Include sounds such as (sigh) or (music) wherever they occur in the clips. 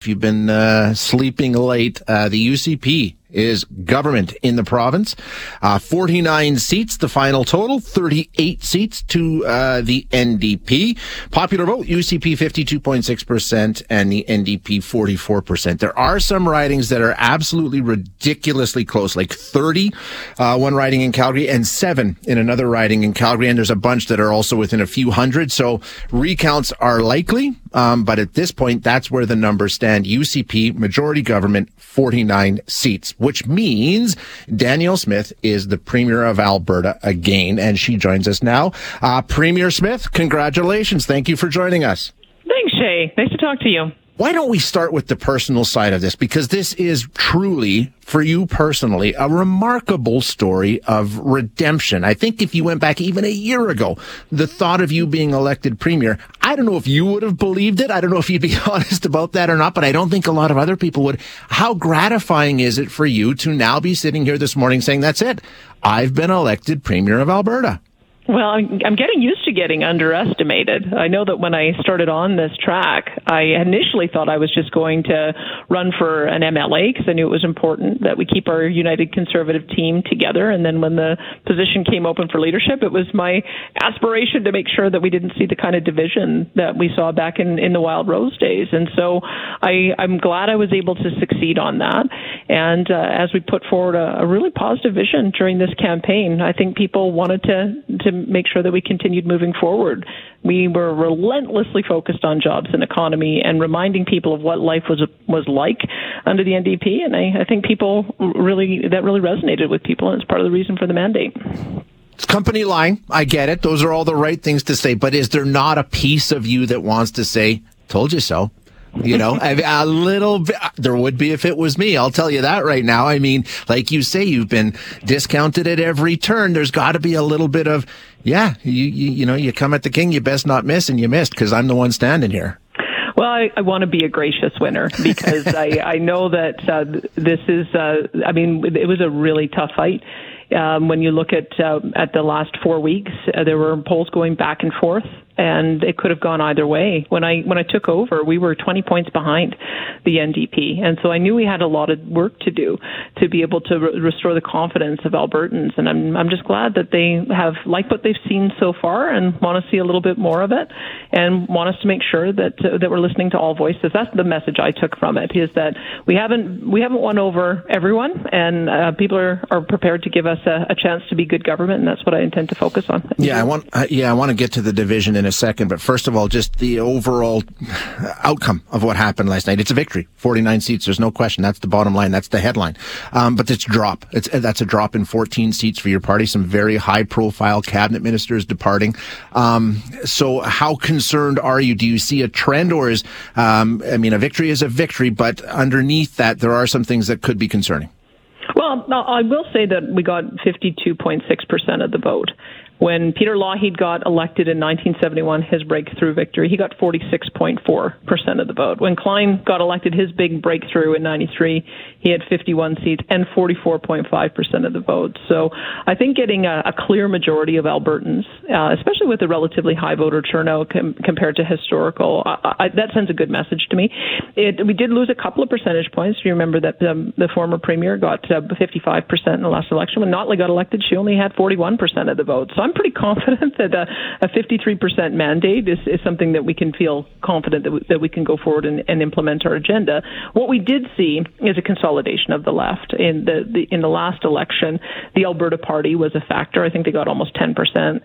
If you've been uh, sleeping late, uh, the UCP is government in the province. Uh, 49 seats, the final total, 38 seats to uh, the NDP. Popular vote, UCP 52.6% and the NDP 44%. There are some ridings that are absolutely ridiculously close, like 30, uh, one riding in Calgary and seven in another riding in Calgary. And there's a bunch that are also within a few hundred. So recounts are likely. Um, but at this point, that's where the numbers stand. UCP, majority government, 49 seats which means Danielle Smith is the Premier of Alberta again, and she joins us now. Uh, Premier Smith, congratulations. Thank you for joining us. Thanks, Shaye. Nice to talk to you. Why don't we start with the personal side of this? Because this is truly, for you personally, a remarkable story of redemption. I think if you went back even a year ago, the thought of you being elected premier, I don't know if you would have believed it. I don't know if you'd be (laughs) honest about that or not, but I don't think a lot of other people would. How gratifying is it for you to now be sitting here this morning saying, that's it. I've been elected premier of Alberta? Well, I'm getting used to getting underestimated. I know that when I started on this track, I initially thought I was just going to run for an MLA because I knew it was important that we keep our United Conservative team together. And then when the position came open for leadership, it was my aspiration to make sure that we didn't see the kind of division that we saw back in, in the Wildrose days. And so I, I'm glad I was able to succeed on that. And uh, as we put forward a, a really positive vision during this campaign, I think people wanted to to make sure that we continued moving forward. We were relentlessly focused on jobs and economy and reminding people of what life was was like under the NDP, and I, I think people really that really resonated with people, and it's part of the reason for the mandate. It's company line. I get it. Those are all the right things to say. But is there not a piece of you that wants to say, told you so? You know, (laughs) a little bit, there would be if it was me. I'll tell you that right now. I mean, like you say, you've been discounted at every turn. There's got to be a little bit of, yeah, you, you, you know, you come at the king, you best not miss, and you missed because I'm the one standing here. Well, I, I want to be a gracious winner because (laughs) I, I know that uh, this is. Uh, I mean, it was a really tough fight. Um, when you look at uh, at the last four weeks, uh, there were polls going back and forth and it could have gone either way. When I when I took over, we were 20 points behind the NDP, and so I knew we had a lot of work to do to be able to re- restore the confidence of Albertans. And I'm I'm just glad that they have liked what they've seen so far and want to see a little bit more of it, and want us to make sure that uh, that we're listening to all voices. That's the message I took from it: is that we haven't we haven't won over everyone, and uh, people are, are prepared to give us a, a, chance to be good government, and that's what I intend to focus on. Yeah, I want uh, yeah I want to get to the division in a second. But first of all, just the overall outcome of what happened last night. It's a victory. 49 seats. There's no question. That's the bottom line. That's the headline. Um, but it's drop. It's, that's a drop in 14 seats for your party. Some very high profile cabinet ministers departing. Um, so how concerned are you? Do you see a trend or is, um, I mean, a victory is a victory, but underneath that, there are some things that could be concerning. Well, I will say that we got 52.6% of the vote. When Peter Lougheed got elected in 1971, his breakthrough victory, he got 46.4% of the vote. When Klein got elected, his big breakthrough in 93, he had 51 seats and 44.5% of the vote. So I think getting a, a clear majority of Albertans, uh, especially with a relatively high voter turnout com- compared to historical, I, I, that sends a good message to me. It, we did lose a couple of percentage points. You remember that um, the former premier got uh, 55% in the last election. When Notley got elected, she only had 41% of the vote. So I'm I'm pretty confident (laughs) that uh, a, a 53% mandate is, is something that we can feel confident that we, that we can go forward and, and implement our agenda. What we did see is a consolidation of the left in the, the in the last election. The Alberta Party was a factor. I think they got almost 10%,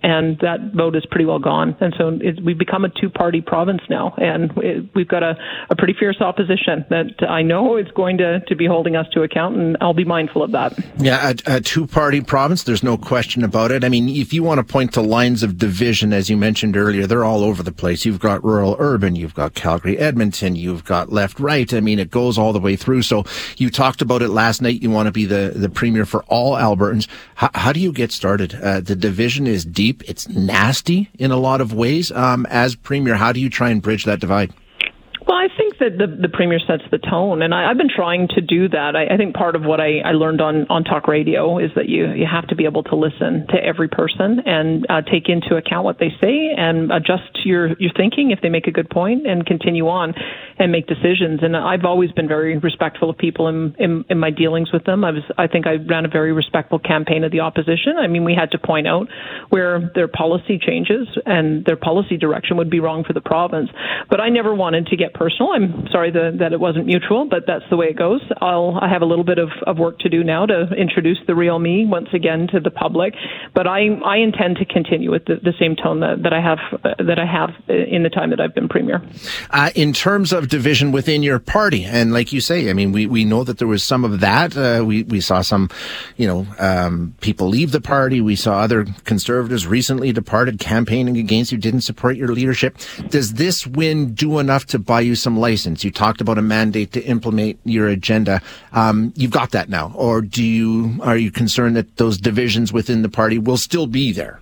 and that vote is pretty well gone. And so it, we've become a two-party province now, and it, we've got a, a pretty fierce opposition that I know is going to, to be holding us to account, and I'll be mindful of that. Yeah, a, a two-party province. There's no question about it. I mean, if you want want to point to lines of division, as you mentioned earlier. They're all over the place. You've got rural urban, you've got Calgary Edmonton, you've got left right. I mean, it goes all the way through. So you talked about it last night. You want to be the, the premier for all Albertans. How, how do you get started? Uh, the division is deep. It's nasty in a lot of ways. Um, as premier, how do you try and bridge that divide? Well, I think that the, the premier sets the tone, and I, have been trying to do that. I, I think part of what I, I, learned on, on talk radio is that you, you have to be able to listen to every person and uh, take into account what they say and adjust your, your thinking if they make a good point and continue on and make decisions. And I've always been very respectful of people in, in, in my dealings with them. I was, I think I ran a very respectful campaign of the opposition. I mean, we had to point out where their policy changes and their policy direction would be wrong for the province. But I never wanted to get personal. I'm sorry the, that it wasn't mutual, but that's the way it goes. I'll, I have a little bit of, of work to do now to introduce the real me once again to the public. But I, I intend to continue with the, the same tone that, that I have uh, that I have in the time that I've been premier. Uh, in terms of division within your party, and like you say, I mean, we, we know that there was some of that. Uh, we we saw some, you know, um, people leave the party. We saw other conservatives recently departed, campaigning against you, didn't support your leadership. Does this win do enough to buy you some license? You talked about a mandate to implement your agenda. Um, you've got that now, or do you are you concerned that those divisions within the party will still be there?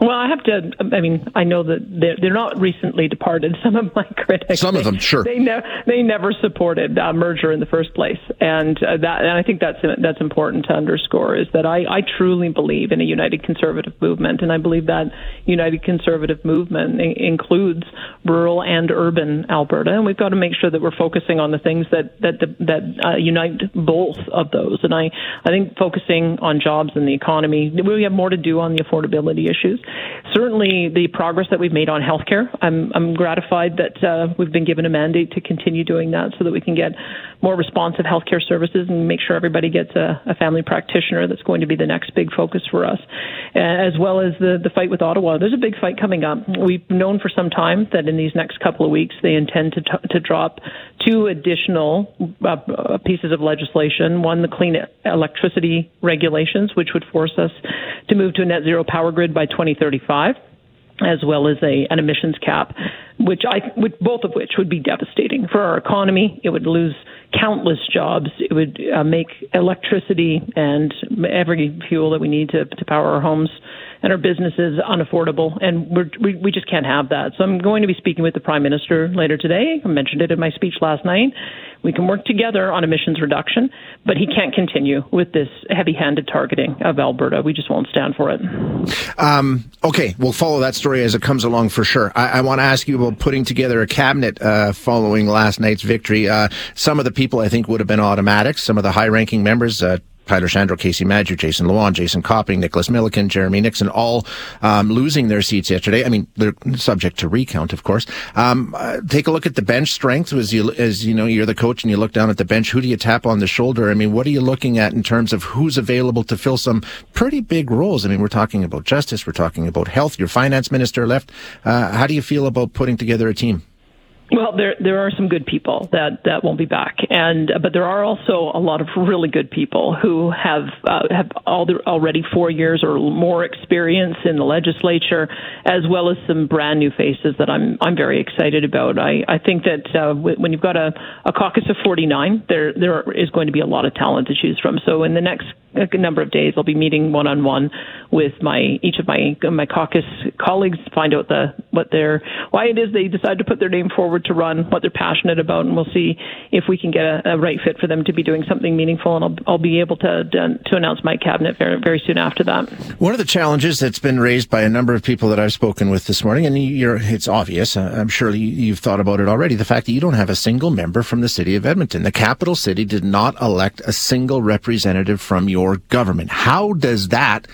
Well, I have to. I mean, I know that they're, they're not recently departed. Some of my (laughs) critics, some of them, sure, they ne- they never supported uh, merger in the first place, and uh, that and I think that's that's important to underscore is that I, I truly believe in a united conservative movement, and I believe that united conservative movement I- includes rural and urban Alberta, and we've got to make sure that we're focusing on the things that that the, that uh, unite both of those. And I I think focusing on jobs and the economy, we have more to do on the affordability issues certainly the progress that we've made on healthcare. I'm, I'm gratified that uh, we've been given a mandate to continue doing that so that we can get more responsive healthcare services and make sure everybody gets a, a family practitioner. That's going to be the next big focus for us, as well as the, the fight with Ottawa. There's a big fight coming up. We've known for some time that in these next couple of weeks they intend to, t- to drop two additional uh, pieces of legislation. One, the clean electricity regulations, which would force us to move to a net zero power grid by 2035 as well as a, an emissions cap, which I, both of which would be devastating for our economy. It would lose countless jobs. It would uh, make electricity and every fuel that we need to, to power our homes and our businesses unaffordable, and we we just can't have that. So I'm going to be speaking with the Prime Minister later today. I mentioned it in my speech last night. We can work together on emissions reduction, but he can't continue with this heavy-handed targeting of Alberta. We just won't stand for it. Um, okay, we'll follow that story as it comes along for sure. I, I want to ask you about putting together a cabinet uh, following last night's victory. Uh, some of the people I think would have been automatic. Some of the high-ranking members. Uh, Tyler Shandro, Kaycee Madu, Jason Luan, Jason Copping, Nicholas Milliken, Jeremy Nixon, all um, losing their seats yesterday. I mean, they're subject to recount, of course. Um, uh, take a look at the bench strength as you as you know you're the coach and you look down at the bench. Who do you tap on the shoulder? I mean, what are you looking at in terms of who's available to fill some pretty big roles? I mean, we're talking about justice, we're talking about health. Your finance minister left. Uh, how do you feel about putting together a team? Well, there there are some good people that that won't be back, and but there are also a lot of really good people who have uh, have all the, already four years or more experience in the legislature, as well as some brand new faces that I'm I'm very excited about. I I think that uh, when you've got a, a caucus of 49, there there is going to be a lot of talent to choose from. So in the next a number of days. I'll be meeting one on one with my each of my my caucus colleagues to find out the what their why it is they decide to put their name forward to run, what they're passionate about, and we'll see if we can get a, a right fit for them to be doing something meaningful. And I'll I'll be able to to announce my cabinet very very soon after that. One of the challenges that's been raised by a number of people that I've spoken with this morning, and it's obvious. Uh, I'm sure you've thought about it already. The fact that you don't have a single member from the city of Edmonton, the capital city, did not elect a single representative from your government. How does that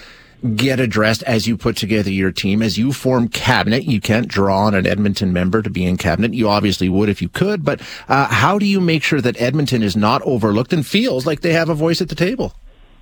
get addressed as you put together your team, as you form cabinet? You can't draw on an Edmonton member to be in cabinet. You obviously would if you could, but uh, how do you make sure that Edmonton is not overlooked and feels like they have a voice at the table?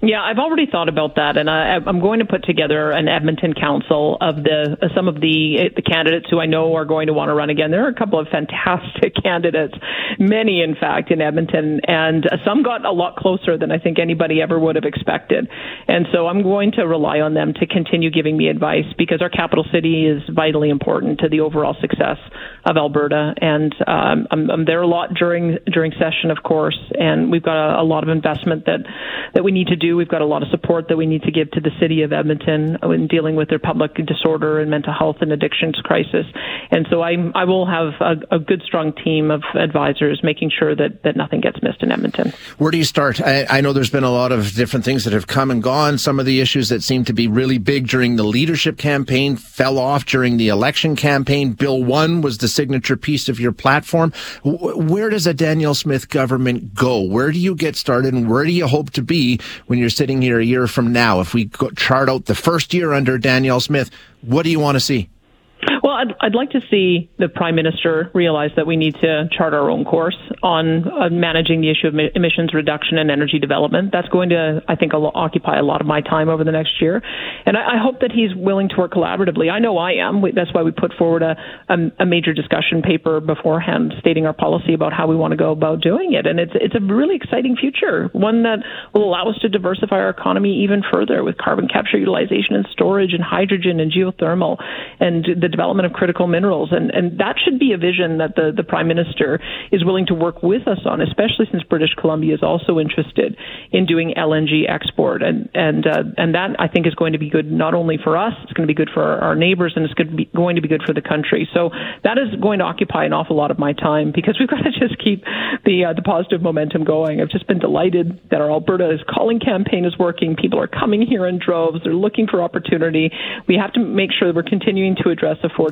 Yeah, I've already thought about that, and I, I'm going to put together an Edmonton council of the uh, some of the the candidates who I know are going to want to run again. There are a couple of fantastic (laughs) candidates, many in fact in Edmonton, and some got a lot closer than I think anybody ever would have expected. And so I'm going to rely on them to continue giving me advice because our capital city is vitally important to the overall success of Alberta, and um, I'm, I'm, there a lot during during session, of course. And we've got a, a, lot of investment that that we need to do. We've got a lot of support that we need to give to the city of Edmonton in dealing with their public disorder and mental health and addictions crisis. And so I I will have a, a good strong team of advisors making sure that that nothing gets missed in Edmonton. Where do you start? I, I know there's been a lot of different things that have come and gone. Some of the issues that seem to be really big during the leadership campaign fell off during the election campaign. Bill 1 was the signature piece of your platform. Where does a Danielle Smith government go? Where do you get started and where do you hope to be when you're sitting here a year from now? If we chart out the first year under Danielle Smith, what do you want to see? Well, I'd, I'd like to see the Prime Minister realize that we need to chart our own course on uh, managing the issue of emissions reduction and energy development. That's going to, I think, occupy a lot of my time over the next year. And I, I hope that he's willing to work collaboratively. I know I am. We, that's why we put forward a, a, a major discussion paper beforehand stating our policy about how we want to go about doing it. And it's, it's a really exciting future, one that will allow us to diversify our economy even further with carbon capture utilization and storage and hydrogen and geothermal and the development of critical minerals. And, and that should be a vision that the, the Prime Minister is willing to work with us on, especially since British Columbia is also interested in doing LNG export. And, and, uh, and that, I think, is going to be good not only for us, it's going to be good for our, our neighbors, and it's going to, be, going to be good for the country. So that is going to occupy an awful lot of my time because we've (laughs) got to just keep the, uh, the positive momentum going. I've just been delighted that our Alberta is calling campaign is working. People are coming here in droves. They're looking for opportunity. We have to make sure that we're continuing to address affordability.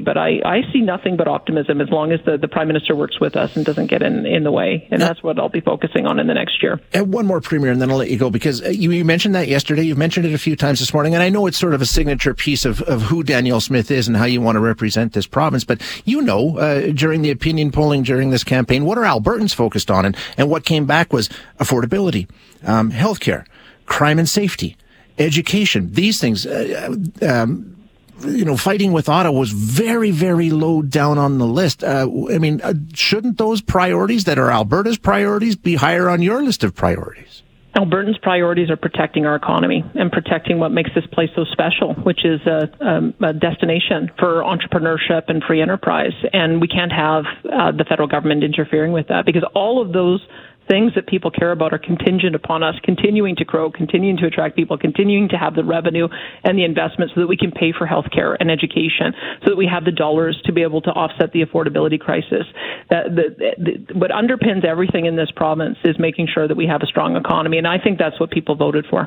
But I, I see nothing but optimism as long as the, the Prime Minister works with us and doesn't get in, in the way. And that's what I'll be focusing on in the next year. And one more, Premier, and then I'll let you go because uh, you, you mentioned that yesterday. You've mentioned it a few times this morning. And I know it's sort of a signature piece of, of who Danielle Smith is and how you want to represent this province. But you know, uh, during the opinion polling during this campaign, what are Albertans focused on? And, and what came back was affordability, um, healthcare, crime and safety, education, these things. Uh, um, you know, fighting with Ottawa was very, very low down on the list. Uh, I mean, uh, shouldn't those priorities that are Alberta's priorities be higher on your list of priorities? Albertans' priorities are protecting our economy and protecting what makes this place so special, which is a, um, a destination for entrepreneurship and free enterprise. And we can't have uh, the federal government interfering with that because all of those things that people care about are contingent upon us continuing to grow, continuing to attract people, continuing to have the revenue and the investment so that we can pay for health care and education, so that we have the dollars to be able to offset the affordability crisis. That the, the, what underpins everything in this province is making sure that we have a strong economy, and I think that's what people voted for.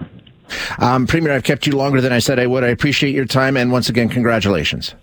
Um, Premier, I've kept you longer than I said I would. I appreciate your time, and once again, congratulations.